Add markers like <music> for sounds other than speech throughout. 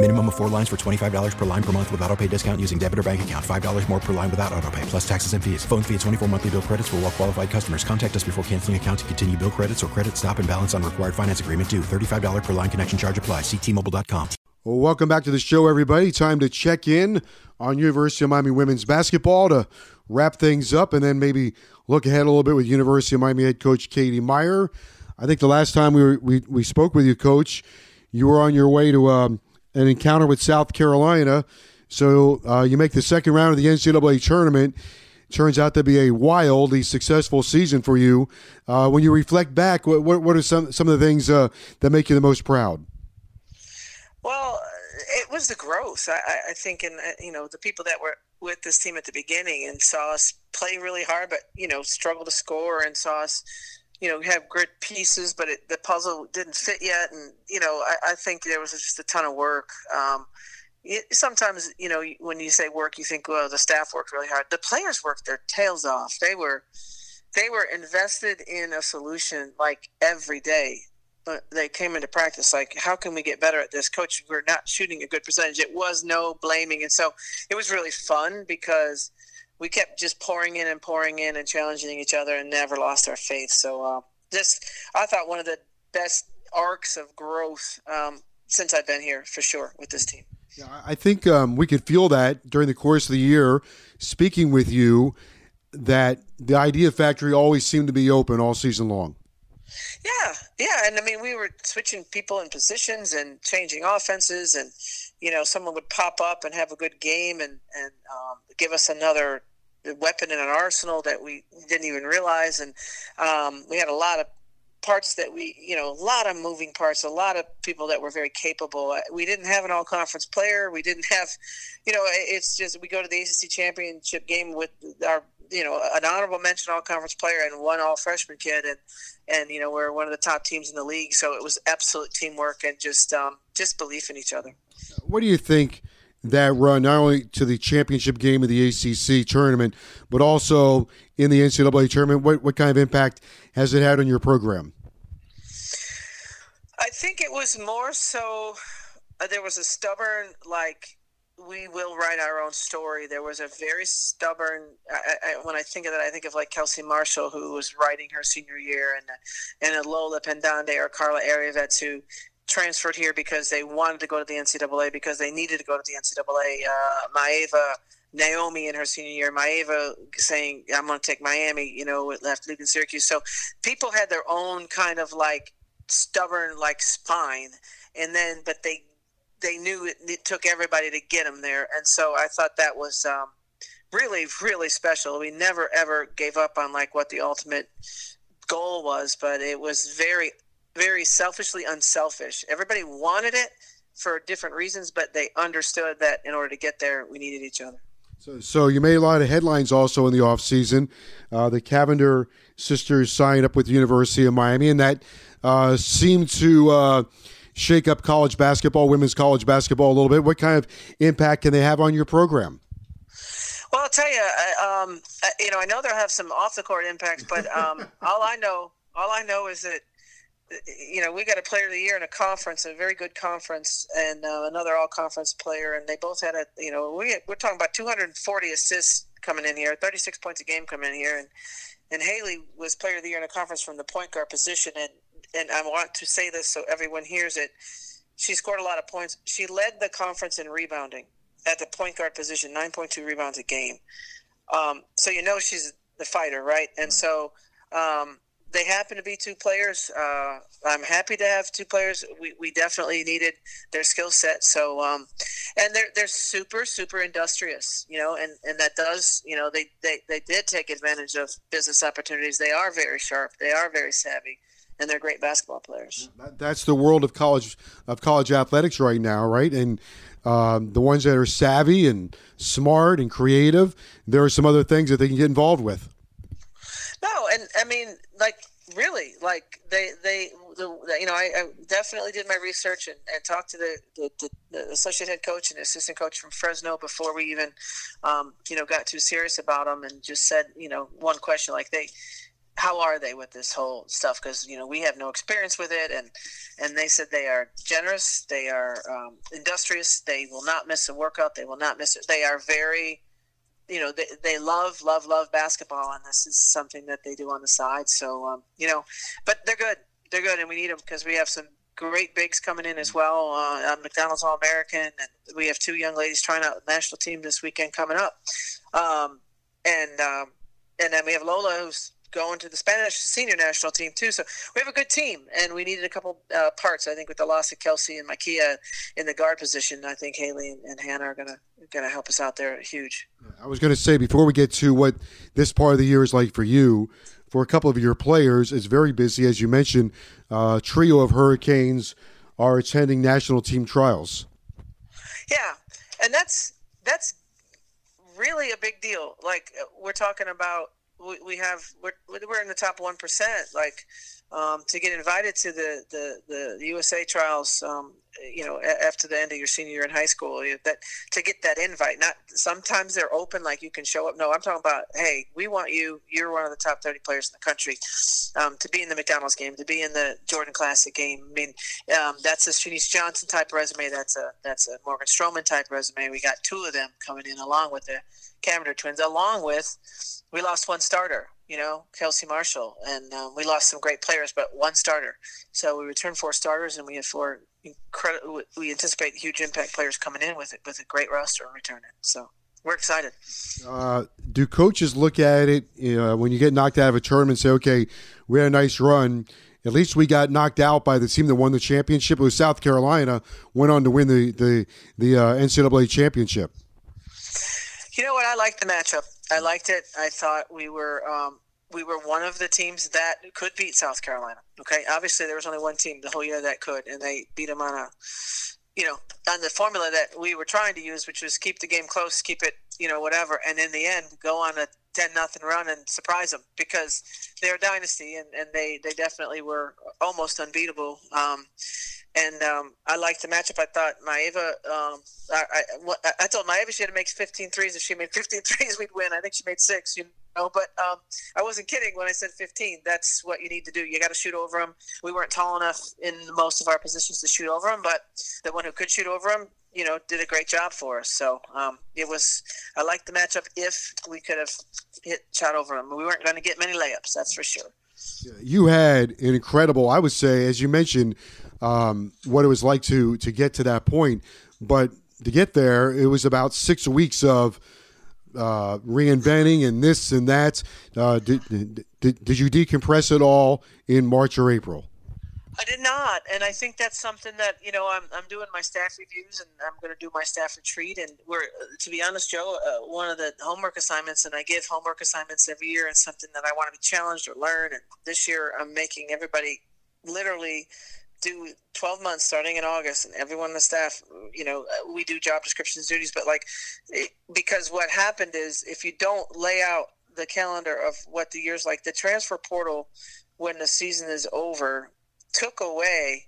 Minimum of four lines for $25 per line per month with auto pay discount using debit or bank account. $5 more per line without auto pay, plus taxes and fees. Phone fee at 24 monthly bill credits for all qualified customers. Contact us before canceling account to continue bill credits or credit stop and balance on required finance agreement due. $35 per line connection charge apply. Ctmobile.com. Well, welcome back to the show, everybody. Time to check in on University of Miami women's basketball to wrap things up and then maybe look ahead a little bit with University of Miami head coach Katie Meier. I think the last time we, were, we, we spoke with you, coach, you were on your way to um, an encounter with South Carolina. So uh, you make the second round of the NCAA tournament. Turns out to be a wildly successful season for you. Uh, when you reflect back, what, what are some, some of the things uh, that make you the most proud? Well, it was the growth. I, I think, in uh, you know, the people that were with this team at the beginning and saw us play really hard, but you know, struggle to score, and saw us, you know, have great pieces, but it, the puzzle didn't fit yet. And you know, I, I think there was just a ton of work. Um, it, sometimes, you know, when you say work, you think, well, the staff worked really hard. The players worked their tails off. They were, they were invested in a solution like every day But they came into practice like how can we get better at this coach we're not shooting a good percentage it was no blaming and so it was really fun because we kept just pouring in and pouring in and challenging each other and never lost our faith so uh, just i thought one of the best arcs of growth um, since i've been here for sure with this team yeah, I think um, we could feel that during the course of the year, speaking with you, that the Idea Factory always seemed to be open all season long. Yeah, yeah, and I mean, we were switching people in positions and changing offenses, and you know, someone would pop up and have a good game and and um, give us another weapon in an arsenal that we didn't even realize, and um, we had a lot of parts that we, you know, a lot of moving parts, a lot of people that were very capable. We didn't have an all conference player. We didn't <laughs> have, you know, it's just we go to the ACC championship game with our you know an honorable mention all conference player and one all freshman kid and and you know we're one of the top teams in the league so it was absolute teamwork and just um, just belief in each other what do you think that run not only to the championship game of the ACC tournament but also in the NCAA tournament what, what kind of impact has it had on your program I think it was more so uh, there was a stubborn like we will write our own story. There was a very stubborn. I, I, when I think of that, I think of like Kelsey Marshall, who was writing her senior year, and and Lola Pendande or Karla Erjavec, who transferred here because they wanted to go to the NCAA because they needed to go to the NCAA. Uh, Maeva, Naomi in her senior year, Maeva saying, "I'm going to take Miami," you know, left leaving Syracuse. So people had their own kind of like stubborn like spine, and then but they they knew it, it, took everybody to get them there, and so I thought that was um, really really special. We never ever gave up on like what the ultimate goal was, but it was very very selfishly unselfish. Everybody wanted it for different reasons, but they understood that in order to get there, we needed each other. So, so you made a lot of headlines also in the off season. Uh, the Cavinder sisters signed up with the University of Miami, and that uh, seemed to uh, shake up college basketball, women's college basketball a little bit. What kind of impact can they have on your program? Well, I'll tell you, um, you know, I know they'll have some off the court impacts, but um, <laughs> all I know, all I know is that, you know, we got a player of the year in a conference, a very good conference, and uh, another all conference player, and they both had a, you know, we we're talking about 240 assists coming in here, 36 points a game coming in here, and and Haley was player of the year in a conference from the point guard position, and and I want to say this so everyone hears it. She scored a lot of points. She led the conference in rebounding at the point guard position, 9.2 rebounds a game. Um, so you know she's the fighter, right? And so Um, they happen to be two players. Uh, I'm happy to have two players. We, we definitely needed their skill set. So, um, and they're they're super super industrious, you know, and, and that does, you know, they, they they did take advantage of business opportunities. They are very sharp. They are very savvy, and they're great basketball players. That's the world of college of college athletics right now, right? And um, the ones that are savvy and smart and creative, there are some other things that they can get involved with. No, and I mean, like really, like they they the, you know I, I definitely did my research and, and talked to the, the, the, associate head coach and assistant coach from Fresno before we even um, you know got too serious about them and just said you know one question like they how are they with this whole stuff? Because you know we have no experience with it and and they said they are generous they are um, industrious they will not miss a workout they will not miss it. They are very you know they, they love love love basketball and this is something that they do on the side. So um, you know but they're good. They're good and we need them because we have some great bigs coming in as well uh, mcdonald's all-american and we have two young ladies trying out the national team this weekend coming up. Um, and um, and then we have lola who's going to the Spanish senior national team too. So we have a good team, and we needed a couple uh, parts. I think with the loss of Kelsey and Mykea in the guard position, I think Haley and, and Hannah are gonna gonna help us out there huge. I was going to say before we get to what this part of the year is like for you. For a couple of your players, it's very busy, as you mentioned. Uh, trio of Hurricanes are attending national team trials. Yeah, and that's that's really a big deal. Like we're talking about we, we have we're, we're in the top one percent. Like um, to get invited to the the, the USA trials, um, you know, after the end of your senior year in high school, that to get that invite. Not sometimes they're open, like you can show up. No, I'm talking about, hey, we want you. You're one of the top 30 players in the country um, to be in the McDonald's game, to be in the Jordan Classic game. I mean, um, that's a Shenise Johnson type resume. That's a that's a Morgan Stroman type resume. We got two of them coming in along with the Cavinder twins, along with we lost one starter you know, Kelsey Marshall, and um, we lost some great players, but one starter. So we returned four starters, and we had four incredible. We anticipate huge impact players coming in with it with a great roster and returning. So we're excited. Uh, do coaches look at it you know, when you get knocked out of a tournament and say, "Okay, we had a nice run." At least we got knocked out by the team that won the championship. It was South Carolina. Went on to win the the the uh, NCAA championship. You know what? I like the matchup. I liked it. I thought we were um, we were one of the teams that could beat South Carolina. Okay, obviously there was only one team the whole year that could, and they beat them on a you know on the formula that we were trying to use, which was keep the game close, keep it you know whatever, and in the end go on a ten nothing run and surprise them because they're a dynasty and, and they they definitely were almost unbeatable. Um, and um, I liked the matchup. I thought Maeva, um, I, I, I, told Maeva she had to make 15 threes. If she made 15 <laughs> threes, we'd win. I think she made six, you know, but um, I wasn't kidding when I said 15. That's what you need to do. You got to shoot over them. We weren't tall enough in most of our positions to shoot over them, but the one who could shoot over them, you know, did a great job for us. So um, it was, I liked the matchup if we could have hit shot over them. We weren't going to get many layups, that's for sure. You had an incredible, I would say, as you mentioned, um, what it was like to to get to that point. But to get there, it was about six weeks of uh, reinventing and this and that. Uh, did, did, did you decompress at all in March or April? I did not, and I think that's something that you know I'm, I'm doing my staff reviews, and I'm going to do my staff retreat. And we're, to be honest, Joe, uh, one of the homework assignments, and I give homework assignments every year, and something that I want to be challenged or learn. And this year, I'm making everybody literally do 12 months starting in August, and everyone on the staff, you know, uh, we do job descriptions, duties, but like, it, because what happened is if you don't lay out the calendar of what the year's like, the transfer portal when the season is over took away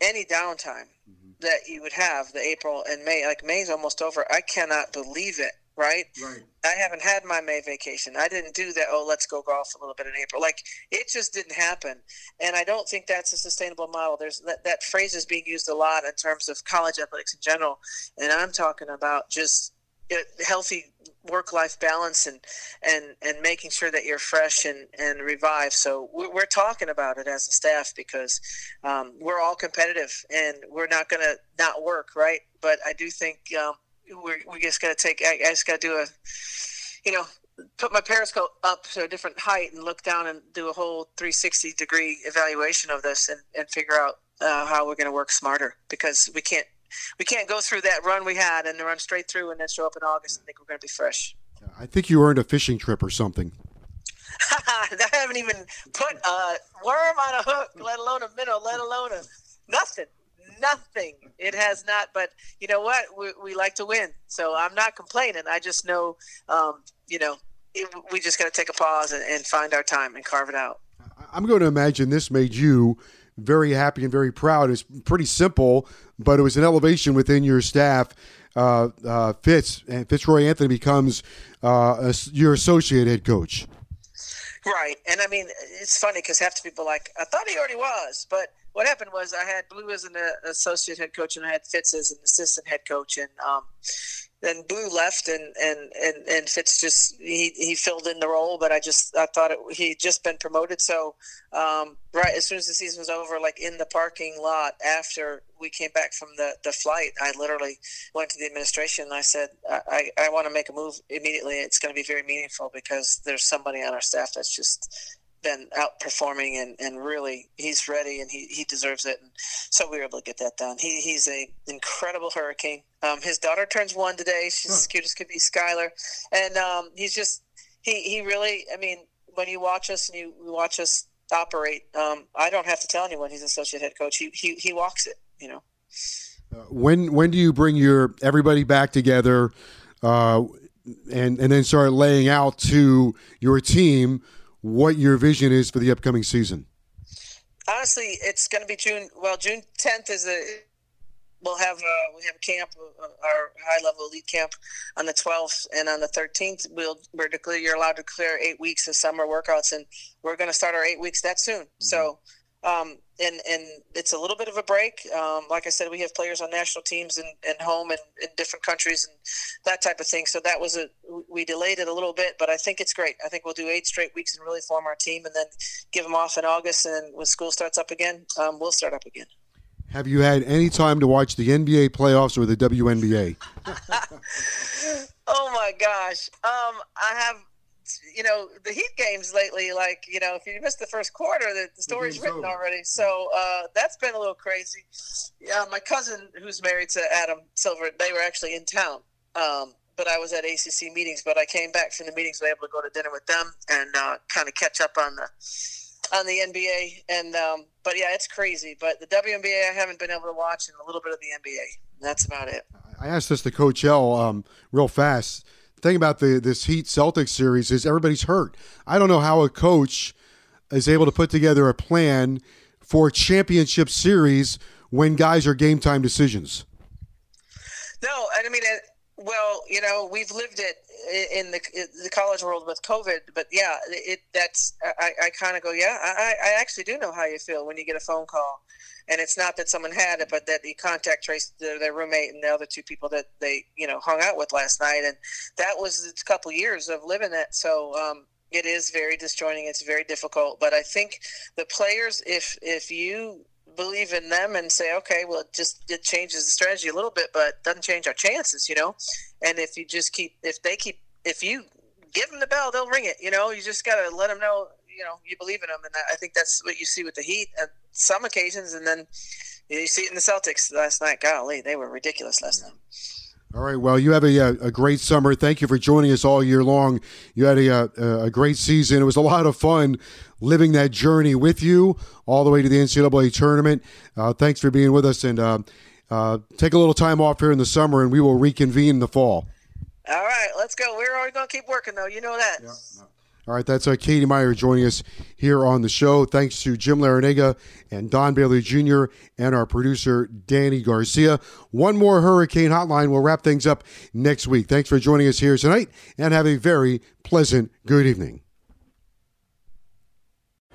any downtime mm-hmm. that you would have the April and May. Like May's almost over. I cannot believe it right? Right. I haven't had my May vacation. I didn't do that. Oh, let's go golf a little bit in April. Like it just didn't happen, and I don't think that's a sustainable model. There's that, that phrase is being used a lot in terms of college athletics in general, and I'm talking about just healthy work-life balance and and and making sure that you're fresh and and revived so we're, talking about it as a staff because um, we're all competitive and we're not going to not work right but i do think um, we're, we just got to take. I, I just got to do a, you know, put my periscope up to a different height and look down and do a whole 360 degree evaluation of this and, and figure out uh, how we're going to work smarter because we can't we can't go through that run we had and run straight through and then show up in August and think we're going to be fresh. I think you earned a fishing trip or something. <laughs> I haven't even put a worm on a hook, let alone a minnow, let alone a nothing. Nothing. It has not. But you know what? We, we like to win, so I'm not complaining. I just know, um, you know, it, we just got to take a pause and, and find our time and carve it out. I'm going to imagine this made you very happy and very proud. It's pretty simple, but it was an elevation within your staff. Uh, uh, Fitz and Fitzroy Anthony becomes uh, a, your associate head coach. Right, and I mean it's funny because half the people like I thought he already was, but what happened was I had Blue as an uh, associate head coach and I had Fitz as an assistant head coach, and um, then Blue left and and and and Fitz just he he filled in the role, but I just I thought he'd just been promoted, so um, right as soon as the season was over, like in the parking lot after we came back from the the flight, I literally went to the administration and I said I I, I want to make a move immediately. It's going to be very meaningful because there's somebody on our staff that's just been outperforming and, and really he's ready and he, he deserves it. And so we were able to get that done. He, he's a incredible hurricane. Um, his daughter turns one today. She's huh. as cute as could be, Skylar. And um, he's just, he, he really, I mean, when you watch us and you watch us operate, um, I don't have to tell anyone he's associate head coach. He, he, he walks it, you know. Uh, when, when do you bring your everybody back together uh, and, and then start laying out to your team – what your vision is for the upcoming season. Honestly, it's going to be June. Well, June 10th is a. We'll have uh, we have a camp, uh, our high level elite camp, on the 12th, and on the 13th we'll we're declare you're allowed to clear eight weeks of summer workouts, and we're going to start our eight weeks that soon. Mm-hmm. So um, and and it's a little bit of a break. Um, like I said, we have players on national teams and, and home and in different countries and that type of thing. So that was a we delayed it a little bit, but I think it's great. I think we'll do eight straight weeks and really form our team, and then give them off in August. And when school starts up again, um, we'll start up again. Have you had any time to watch the NBA playoffs or the WNBA? <laughs> oh my gosh, um, I have you know the Heat games lately. Like you know, if you missed the first quarter, the, the story's written over. already. So uh, that's been a little crazy. Yeah, my cousin who's married to Adam Silver, they were actually in town. Um, but I was at ACC meetings. But I came back from the meetings, was able to go to dinner with them and uh, kind of catch up on the on the NBA. And um, but yeah, it's crazy. But the WNBA, I haven't been able to watch, and a little bit of the NBA. That's about it. I asked this to Coach L um, real fast thing about the this Heat Celtics series is everybody's hurt. I don't know how a coach is able to put together a plan for a championship series when guys are game time decisions. No, and I mean, well, you know, we've lived it in the in the college world with COVID, but yeah, it that's I, I kind of go, yeah, I, I actually do know how you feel when you get a phone call and it's not that someone had it, but that the contact traced their, their, roommate and the other two people that they you know hung out with last night, and that was a couple years of living it. So um, it is very disjointing. It's very difficult, but I think the players, if if you believe in them and say, okay, well, it just it changes the strategy a little bit, but doesn't change our chances, you know. And if you just keep, if they keep, if you give them the bell, they'll ring it. You know, you just got to let them know you know you believe in them, and I think that's what you see with the Heat at some occasions, and then you see it in the Celtics last night. Golly, they were ridiculous last night. All right. Well, you have a, uh, a great summer. Thank you for joining us all year long. You had a, a, a, great season. It was a lot of fun living that journey with you all the way to the NCAA tournament. Uh, thanks for being with us, and uh, uh, take a little time off here in the summer, and we will reconvene in the fall. All right, let's go. We're always going to keep working, though. You know that. Yeah. All right, that's uh, Katie Meier joining us here on the show. Thanks to Jim Larrañaga and Don Bailey Jr. and our producer, Danny Garcia. One more Hurricane Hotline. We'll wrap things up next week. Thanks for joining us here tonight and have a very pleasant good evening.